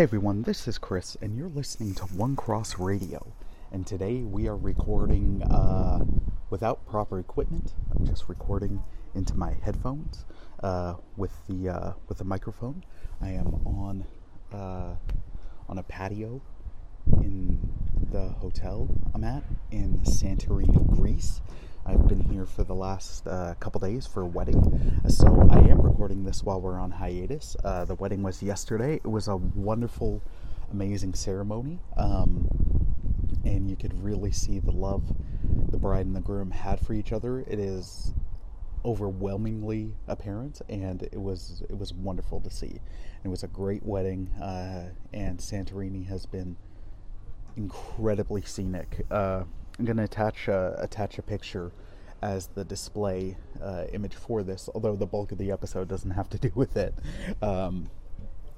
Hey everyone, this is Chris, and you're listening to One Cross Radio. And today we are recording uh, without proper equipment. I'm just recording into my headphones uh, with the uh, with the microphone. I am on uh, on a patio in the hotel I'm at in Santorini, Greece. I've been here for the last uh, couple days for a wedding, so I am recording this while we're on hiatus. Uh, the wedding was yesterday. It was a wonderful, amazing ceremony, um, and you could really see the love the bride and the groom had for each other. It is overwhelmingly apparent, and it was it was wonderful to see. It was a great wedding, uh, and Santorini has been incredibly scenic. Uh, I'm to attach a, attach a picture as the display uh, image for this, although the bulk of the episode doesn't have to do with it. Um,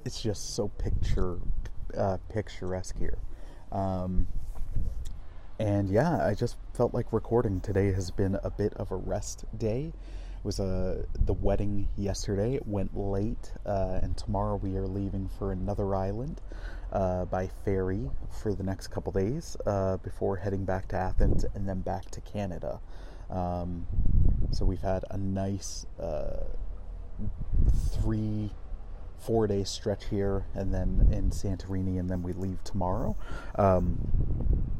it's just so picture uh, picturesque here. Um, and yeah, I just felt like recording today has been a bit of a rest day. It was a the wedding yesterday. It went late, uh, and tomorrow we are leaving for another island uh, by ferry for the next couple days uh, before heading back to Athens and then back to Canada. Um, so we've had a nice uh, three, four day stretch here, and then in Santorini, and then we leave tomorrow. Um,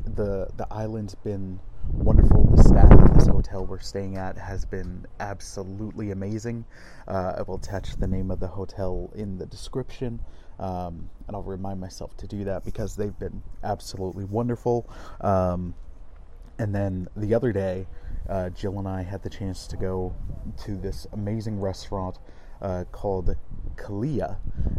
the the island's been wonderful. The staff at this hotel we're staying at has been absolutely amazing. Uh, I will attach the name of the hotel in the description. Um, and I'll remind myself to do that because they've been absolutely wonderful. Um, and then the other day, uh, Jill and I had the chance to go to this amazing restaurant uh, called Kalia,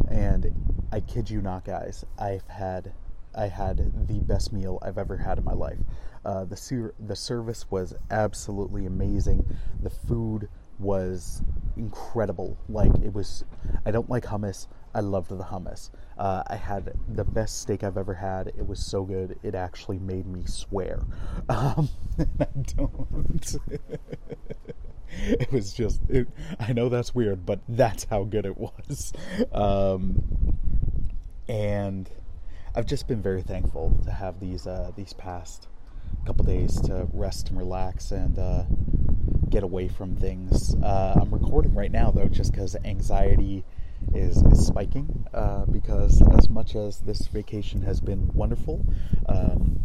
and I kid you not, guys, I've had I had the best meal I've ever had in my life. Uh, the ser- the service was absolutely amazing. The food was incredible. Like it was. I don't like hummus. I loved the hummus. Uh, I had the best steak I've ever had. It was so good, it actually made me swear. Um, I don't. it was just. It, I know that's weird, but that's how good it was. Um, and I've just been very thankful to have these uh, these past couple days to rest and relax and uh, get away from things. Uh, I'm recording right now though, just because anxiety is, is spiking uh, because as much as this vacation has been wonderful, um,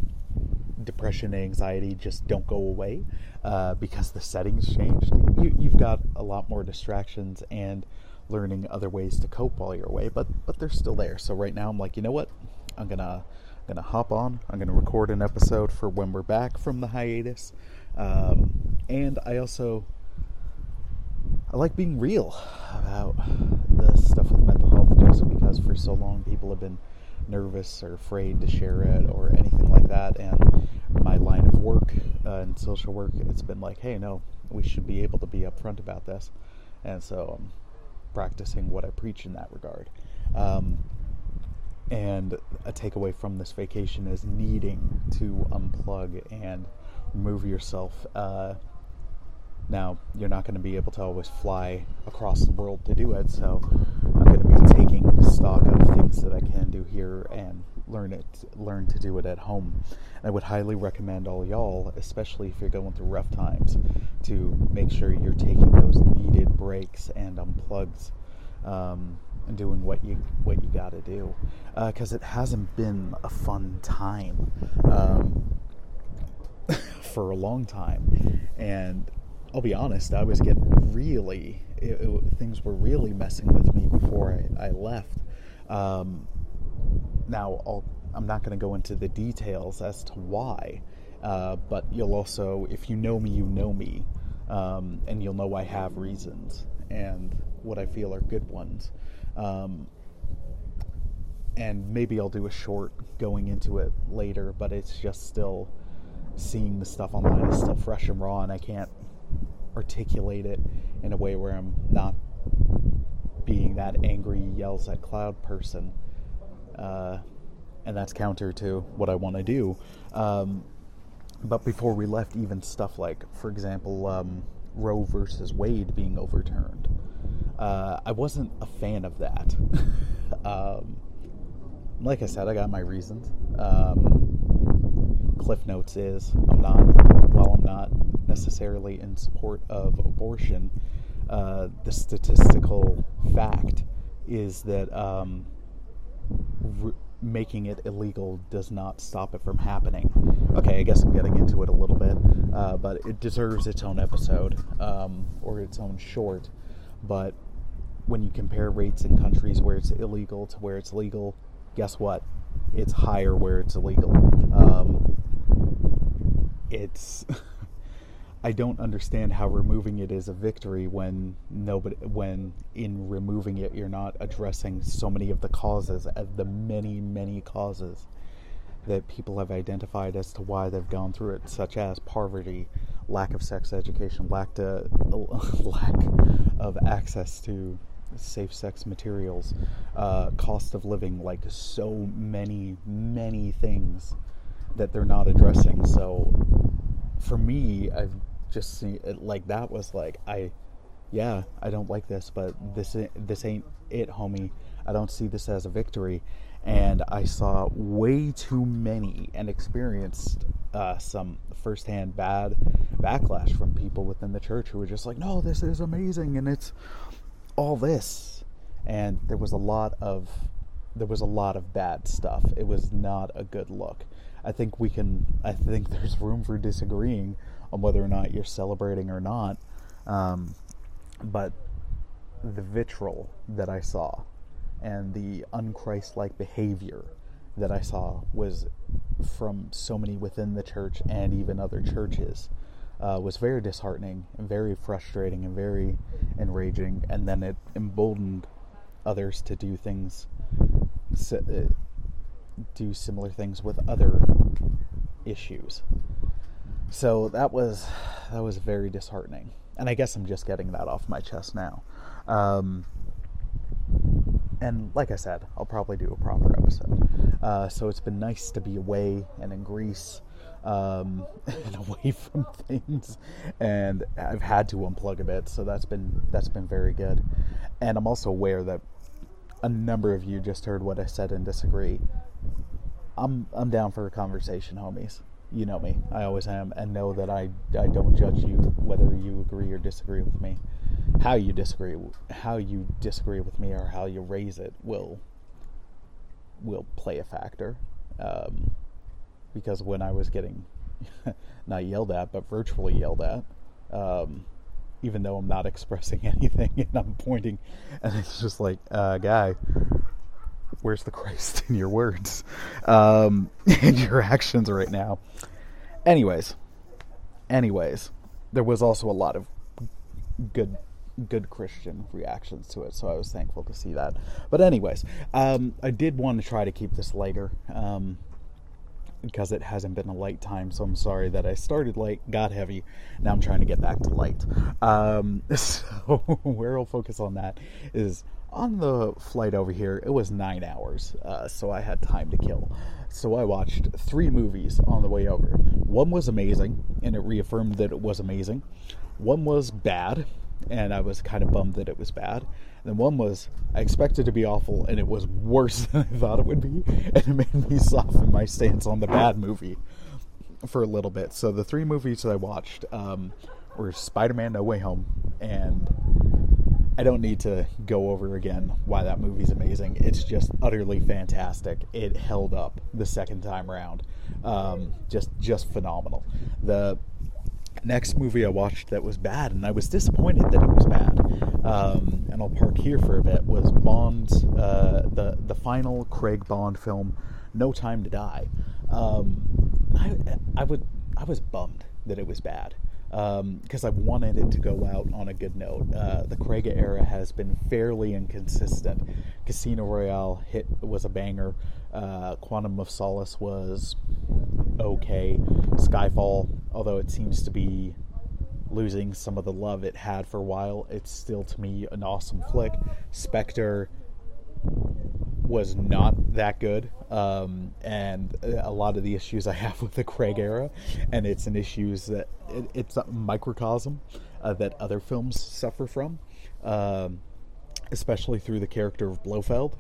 depression and anxiety just don't go away uh, because the settings changed. You, you've got a lot more distractions and learning other ways to cope while you're away, but but they're still there. So right now I'm like, you know what? I'm gonna I'm gonna hop on. I'm gonna record an episode for when we're back from the hiatus, um, and I also I like being real about stuff with mental health just because for so long people have been nervous or afraid to share it or anything like that. And my line of work uh, in social work, it's been like, hey, no, we should be able to be upfront about this. And so I'm practicing what I preach in that regard. Um, and a takeaway from this vacation is needing to unplug and remove yourself. Uh, now, you're not going to be able to always fly across the world to do it, so I'm going to be taking stock of things that I can do here and learn it, learn to do it at home. And I would highly recommend all y'all, especially if you're going through rough times, to make sure you're taking those needed breaks and unplugs. Um, and doing what you what you got to do, because uh, it hasn't been a fun time um, for a long time, and I'll be honest, I was getting really, it, it, things were really messing with me before I, I left. Um, now, I'll, I'm not going to go into the details as to why, uh, but you'll also, if you know me, you know me, um, and you'll know I have reasons and what I feel are good ones. Um, and maybe I'll do a short going into it later, but it's just still seeing the stuff online is still fresh and raw, and I can't articulate it in a way where I'm not being that angry yells at cloud person. Uh, and that's counter to what I want to do. Um, but before we left, even stuff like, for example, um, Roe versus Wade being overturned, uh, I wasn't a fan of that. um, like I said, I got my reasons. Um, Cliff Notes is I'm not, while I'm not necessarily in support of abortion, uh, the statistical fact is that um, making it illegal does not stop it from happening. Okay, I guess I'm getting into it a little bit, uh, but it deserves its own episode um, or its own short. But when you compare rates in countries where it's illegal to where it's legal, guess what? It's higher where it's illegal. Um, it's I don't understand how removing it is a victory when nobody when in removing it you're not addressing so many of the causes of the many many causes that people have identified as to why they've gone through it such as poverty lack of sex education lack to lack of access to safe sex materials uh, cost of living like so many many things that they're not addressing. So for me i've just see it like that was like I yeah, I don't like this, but this this ain't it, homie. I don't see this as a victory. And I saw way too many and experienced uh, some firsthand bad backlash from people within the church who were just like, "No, this is amazing," and it's all this. And there was a lot of there was a lot of bad stuff. It was not a good look. I think we can. I think there's room for disagreeing on whether or not you're celebrating or not. Um, but the vitriol that I saw and the unchristlike behavior that I saw was from so many within the church and even other churches uh, was very disheartening and very frustrating and very enraging. And then it emboldened others to do things, uh, do similar things with other issues. So that was that was very disheartening, and I guess I'm just getting that off my chest now. Um, and like I said, I'll probably do a proper episode. Uh, so it's been nice to be away and in Greece um, and away from things, and I've had to unplug a bit. So that's been that's been very good. And I'm also aware that a number of you just heard what I said and disagree. I'm I'm down for a conversation, homies you know me. I always am, and know that I, I don't judge you whether you agree or disagree with me. How you disagree, how you disagree with me, or how you raise it will will play a factor. Um, because when I was getting not yelled at, but virtually yelled at, um, even though I'm not expressing anything and I'm pointing, and it's just like, uh, guy, where's the Christ in your words um, and your actions right now? Anyways, anyways, there was also a lot of good good Christian reactions to it, so I was thankful to see that. But anyways, um, I did want to try to keep this lighter. Um, because it hasn't been a light time, so I'm sorry that I started late, got heavy. Now I'm trying to get back to light. Um, so where I'll focus on that is on the flight over here, it was nine hours, uh, so I had time to kill. So I watched three movies on the way over. One was amazing, and it reaffirmed that it was amazing. One was bad, and I was kind of bummed that it was bad. And one was I expected to be awful, and it was worse than I thought it would be, and it made me soften my stance on the bad movie for a little bit. So the three movies that I watched um, were Spider-Man: No Way Home and I don't need to go over again why that movie's amazing. It's just utterly fantastic. It held up the second time around. Um, just just phenomenal. The next movie I watched that was bad, and I was disappointed that it was bad. Um, and I'll park here for a bit. Was Bond's uh, the the final Craig Bond film, No Time to Die. Um, I I would I was bummed that it was bad because um, I wanted it to go out on a good note. Uh, the Craig era has been fairly inconsistent. Casino Royale hit was a banger. Uh, Quantum of Solace was okay. Skyfall, although it seems to be losing some of the love it had for a while, it's still to me an awesome flick. Spectre was not that good, um, and a lot of the issues I have with the Craig era, and it's an issues that it, it's a microcosm uh, that other films suffer from, um, especially through the character of Blofeld.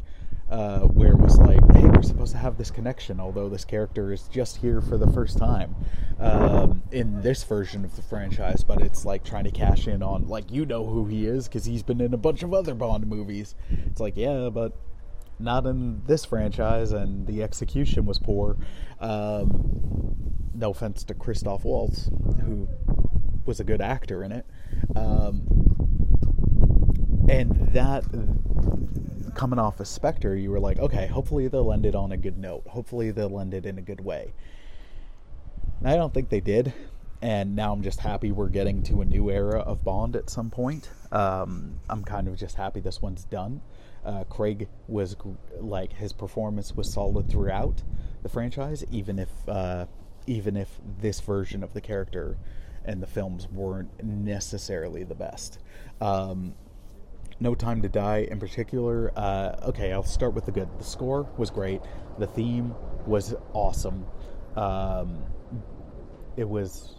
uh, where it was like, hey, we're supposed to have this connection, although this character is just here for the first time um, in this version of the franchise, but it's like trying to cash in on, like, you know who he is because he's been in a bunch of other Bond movies. It's like, yeah, but not in this franchise, and the execution was poor. Um, no offense to Christoph Waltz, who was a good actor in it. Um, and that coming off of Spectre, you were like, okay, hopefully they'll end it on a good note. Hopefully they'll end it in a good way. And I don't think they did. And now I'm just happy we're getting to a new era of Bond at some point. Um, I'm kind of just happy this one's done. Uh, Craig was like his performance was solid throughout the franchise, even if uh, even if this version of the character and the films weren't necessarily the best. Um, no Time to Die in particular. Uh, okay, I'll start with the good. The score was great. The theme was awesome. Um, it was.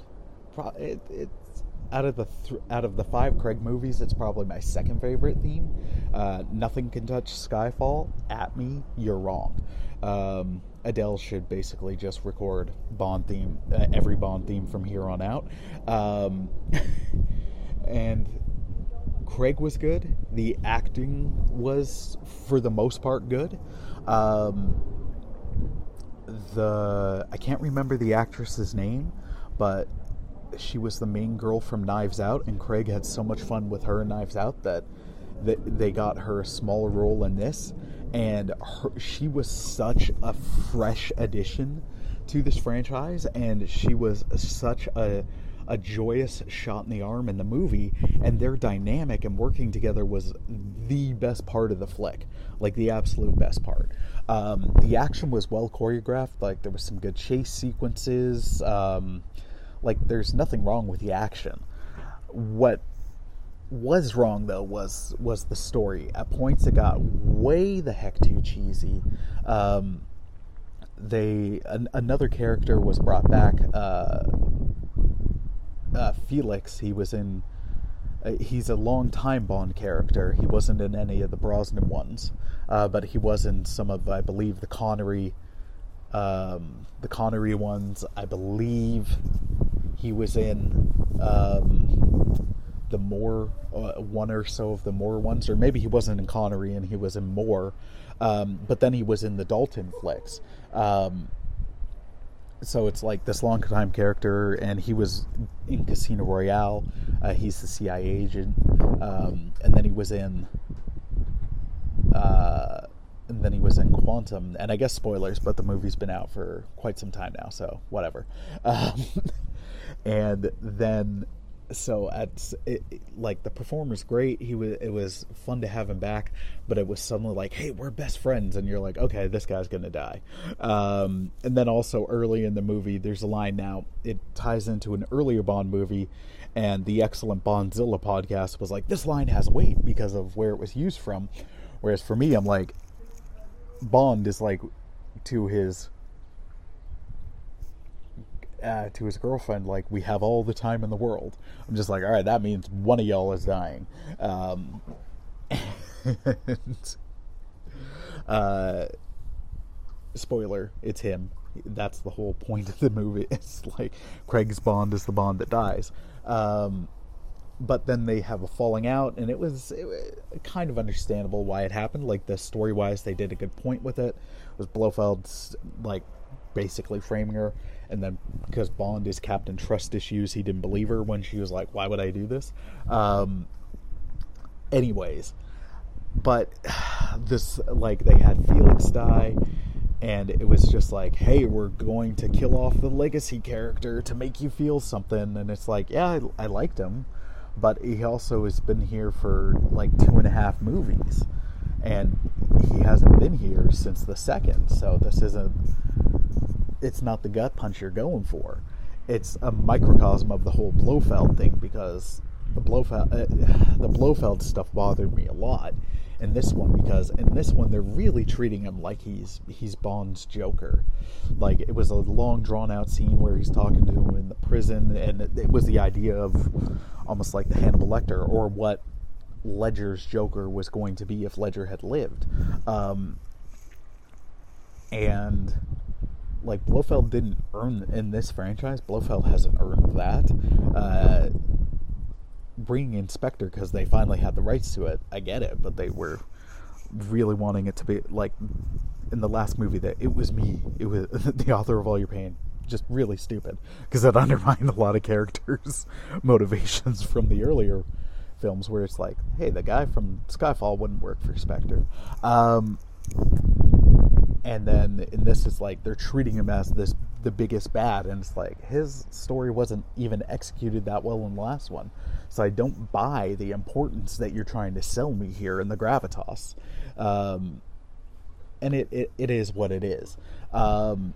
It, it's out of the th- out of the five Craig movies, it's probably my second favorite theme. Uh, Nothing can touch Skyfall. At me, you're wrong. Um, Adele should basically just record Bond theme, uh, every Bond theme from here on out. Um, and Craig was good. The acting was, for the most part, good. Um, the I can't remember the actress's name, but she was the main girl from Knives Out, and Craig had so much fun with her in Knives Out that they got her a smaller role in this, and her, she was such a fresh addition to this franchise, and she was such a a joyous shot in the arm in the movie, and their dynamic and working together was the best part of the flick, like the absolute best part. Um, the action was well choreographed, like there was some good chase sequences. Um, like there's nothing wrong with the action. What was wrong though was was the story. At points it got way the heck too cheesy. Um, they an, another character was brought back. Uh, uh, Felix, he was in. Uh, he's a long time Bond character. He wasn't in any of the Brosnan ones, uh, but he was in some of, I believe, the Connery, um, the Connery ones. I believe he was in um, the Moore uh, one or so of the Moore ones, or maybe he wasn't in Connery and he was in Moore. Um, but then he was in the Dalton flicks. Um, so it's like this long time character, and he was in Casino Royale. Uh, he's the CIA agent, um, and then he was in, uh, and then he was in Quantum. And I guess spoilers, but the movie's been out for quite some time now, so whatever. Um, and then so at it, like the performer's great. He was it was fun to have him back but it was suddenly like hey we're best friends. And you're like okay this guy's gonna die. Um, and then also early in the movie there's a line now it ties into an earlier bond movie and the excellent bondzilla podcast was like this line has weight because of where it was used from. Whereas for me i'm like bond is like to his uh, to his girlfriend, like, we have all the time in the world. I'm just like, all right, that means one of y'all is dying. Um, and, uh, spoiler, it's him. That's the whole point of the movie. It's like Craig's Bond is the Bond that dies. Um, but then they have a falling out, and it was, it kind of understandable why it happened. Like the story wise, they did a good point with it. It was Blofeld's like basically framing her and then because Bond is Captain Trust issues, he didn't believe her when she was like, "Why would I do this?" Um, anyways, but this like they had Felix die, and it was just like, "Hey, we're going to kill off the legacy character to make you feel something," and it's like, yeah, I, I liked him, but he also has been here for like two and a half movies and he hasn't been here since the second. So this isn't it's not the gut punch you're going for. It's a microcosm of the whole Blofeld thing because the Blofeld uh, the Blofeld stuff bothered me a lot in this one because in this one they're really treating him like he's he's Bond's Joker. Like it was a long drawn out scene where he's talking to him in the prison and it, it was the idea of almost like the Hannibal Lecter or what Ledger's Joker was going to be if Ledger had lived. Um, and like Blofeld didn't earn in this franchise. Blofeld hasn't earned that. Uh, bringing in Spectre because they finally had the rights to it. I get it, but they were really wanting it to be like in the last movie that it was me. It was the author of all your pain. Just really stupid because it undermined a lot of characters' motivations from the earlier films, where it's like, hey, the guy from Skyfall wouldn't work for Spectre. Um, and then in this it's like they're treating him as this the biggest bad. And it's like his story wasn't even executed that well in the last one. So i don't buy the importance that you're trying to sell me here in the gravitas. Um, and it, it, it is what it is. Um,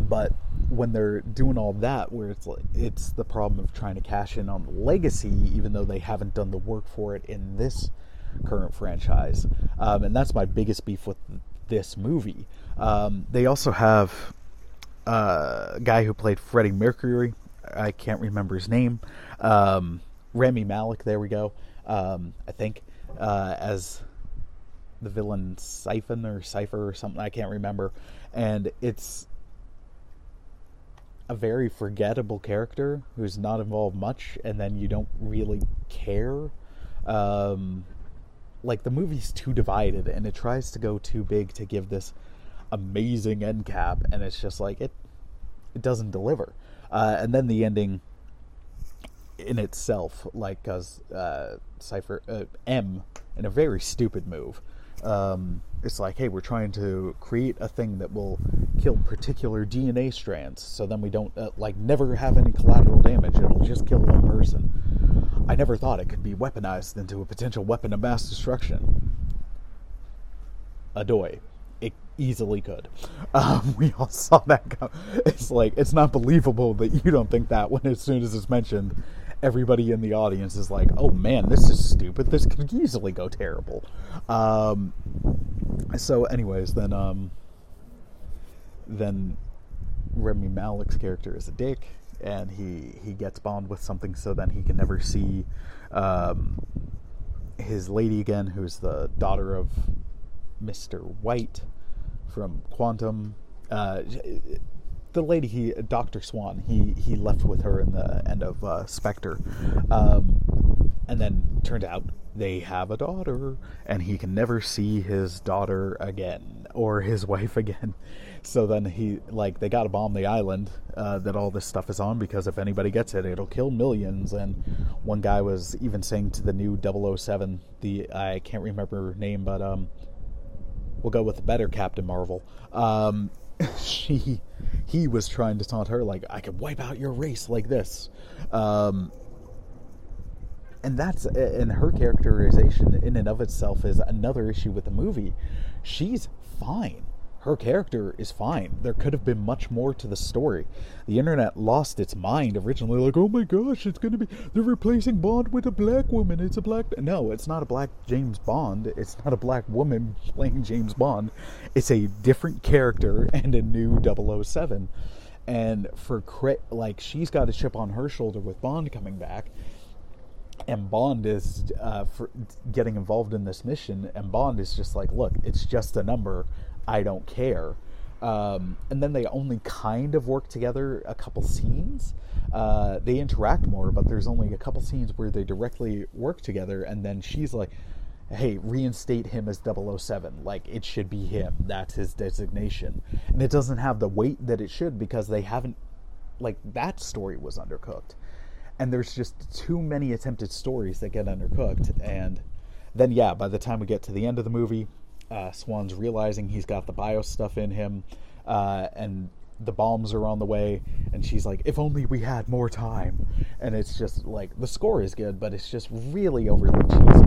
but when they're doing all that where it's like it's the problem of trying to cash in on legacy even though they haven't done the work for it in this current franchise. Um, and that's my biggest beef with this movie. Um, they also have a guy who played Freddie Mercury. I can't remember his name. Um, Rami Malek. There we go. Um, I think uh, as the villain Siphon or Cipher or something. I can't remember. And it's a very forgettable character who's not involved much, and then you don't really care. Um, like the movie's too divided and it tries to go too big to give this amazing end cap and it's just like it it doesn't deliver. Uh, and then the ending in itself like because uh, cipher uh, m in a very stupid move. Um, it's like hey we're trying to create a thing that will kill particular dna strands so then we don't uh, like never have any collateral damage. It'll just kill one person I never thought it could be weaponized into a potential weapon of mass destruction. Adoy. It easily could. Um, we all saw that go. It's like, it's not believable that you don't think that when as soon as it's mentioned, everybody in the audience is like, oh man, this is stupid. This could easily go terrible. Um, so, anyways, then, um, then Rami Malek's character is a dick and he he gets Bond with something so then he can never see um, his lady again, who's the daughter of Mister White from Quantum. Uh, the lady he Doctor Swann he he left with her in the end of uh, Spectre, um, and then turned out they have a daughter, and he can never see his daughter again or his wife again. So then he like they got to bomb the island uh, that all this stuff is on because if anybody gets it, it'll kill millions. And one guy was even saying to the new 007, the I can't remember her name, but um, we'll go with the better Captain Marvel. Um, she he was trying to taunt her like I could wipe out your race like this. Um, and that's and her characterization in and of itself is another issue with the movie. She's fine her character is fine. There could have been much more to the story. The internet lost its mind originally, like, oh my gosh, it's gonna be they're replacing Bond with a black woman. It's a black no, it's not a black James Bond. It's not a black woman playing James Bond. It's a different character and a new 007. And for like she's got a chip on her shoulder with Bond coming back and Bond is uh, getting involved in this mission, and Bond is just like, look, it's just a number. I don't care. Um, and then they only kind of work together a couple scenes. Uh, they interact more, but there's only a couple scenes where they directly work together. And then she's like, hey, reinstate him as 007. Like, it should be him. That's his designation. And it doesn't have the weight that it should because they haven't, like, that story was undercooked. And there's just too many attempted stories that get undercooked. And then, yeah, by the time we get to the end of the movie, uh, Swann's realizing he's got the bio stuff in him, uh, and the bombs are on the way, and she's like, "If only we had more time." And it's just like the score is good, but it's just really overly cheesy,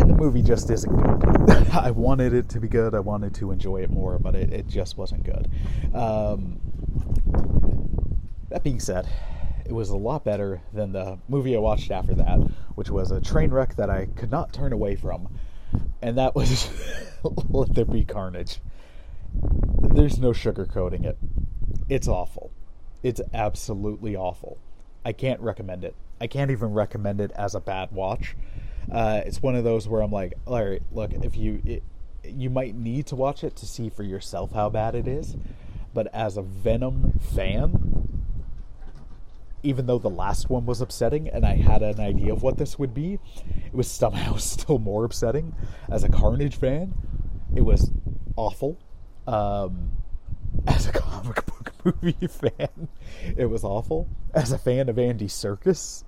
and the movie just isn't good. I wanted it to be good. I wanted to enjoy it more, but it, it just wasn't good. Um, that being said, it was a lot better than the movie I watched after that, which was a train wreck that I could not turn away from and that was Let There Be Carnage. There's no sugarcoating it. It's awful. It's absolutely awful. I can't recommend it. I can't even recommend it as a bad watch. Uh, it's one of those where I'm like, all right, look, if you, it, you might need to watch it to see for yourself how bad it is. But as a Venom fan, even though the last one was upsetting and I had an idea of what this would be, it was somehow still more upsetting. As a Carnage fan, it was awful. Um, as a comic book movie fan, it was awful. As a fan of Andy Serkis,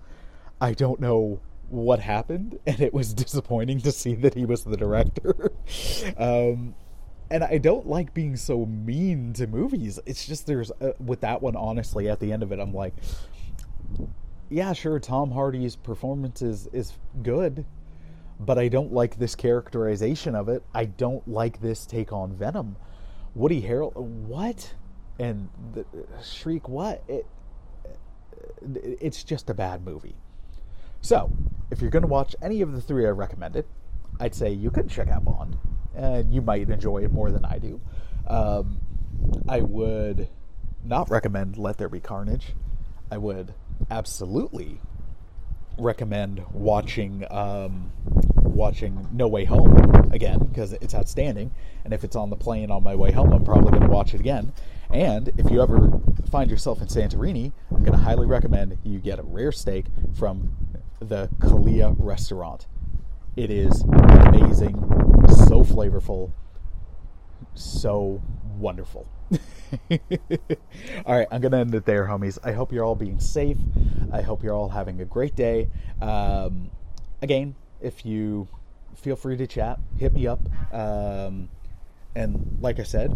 I don't know what happened, and it was disappointing to see that he was the director. um, and I don't like being so mean to movies. It's just there's uh, with that one honestly at the end of it I'm like yeah, sure Tom Hardy's performance is is good, but I don't like this characterization of it. I don't like this take on Venom. Woody Harrel what? And the, Shriek what? It it's just a bad movie. So, if you're going to watch any of the three I recommended, I'd say you could check out Bond, and you might enjoy it more than I do. Um, I would not recommend Let There Be Carnage. I would absolutely recommend watching um, watching No Way Home again because it's outstanding. And if it's on the plane on my way home, I'm probably going to watch it again. And if you ever find yourself in Santorini, I'm going to highly recommend you get a rare steak from the Kalia restaurant. It is amazing, so flavorful, so wonderful. all right, I'm going to end it there, homies. I hope you're all being safe. I hope you're all having a great day. Um, again, if you feel free to chat, hit me up. Um, and like I said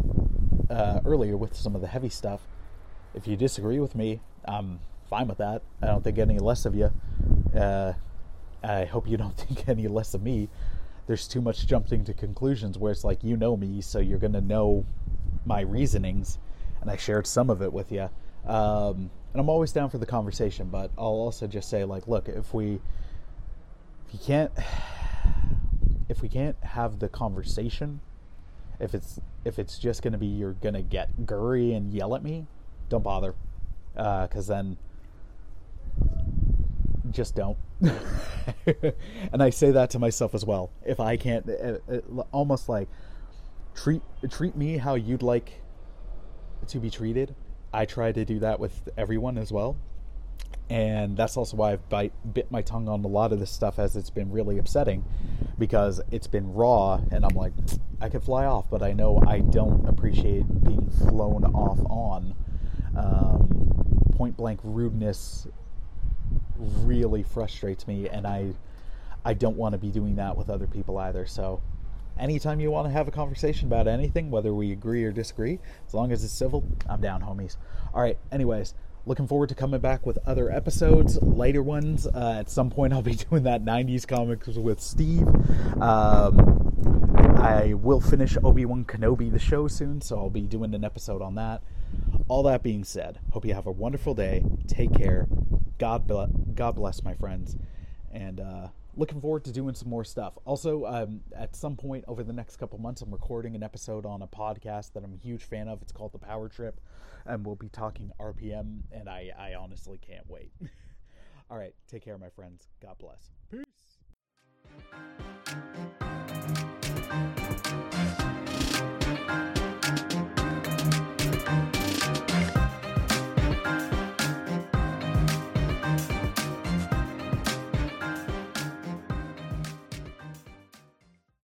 uh, earlier with some of the heavy stuff, if you disagree with me, I'm fine with that. I don't think any less of you. Uh, I hope you don't think any less of me. There's too much jumping to conclusions where it's like you know me, so you're gonna know my reasonings, and I shared some of it with you. Um, and I'm always down for the conversation, but I'll also just say like, look, if we if you can't if we can't have the conversation, if it's if it's just gonna be you're gonna get gurry and yell at me, don't bother, because uh, then just don't. and I say that to myself as well. If I can't, it, it, almost like treat treat me how you'd like to be treated. I try to do that with everyone as well. And that's also why I've bite, bit my tongue on a lot of this stuff as it's been really upsetting because it's been raw and I'm like, I could fly off, but I know I don't appreciate being flown off on. Um, point blank rudeness really frustrates me and I I don't want to be doing that with other people either. So anytime you want to have a conversation about anything, whether we agree or disagree, as long as it's civil, I'm down, homies. All right, anyways, looking forward to coming back with other episodes, later ones. Uh, at some point, I'll be doing that 90s comics with Steve. Um, I will finish Obi Wan Kenobi, the show, soon, so I'll be doing an episode on that. All that being said, hope you have a wonderful day. Take care. God, be- God bless, my friends. And, uh, looking forward to doing some more stuff. Also, um, at some point over the next couple months, I'm recording an episode on a podcast that I'm a huge fan of. It's called The Power Trip, and we'll be talking RPM, and I, I honestly can't wait. All right, take care, my friends. God bless. Peace.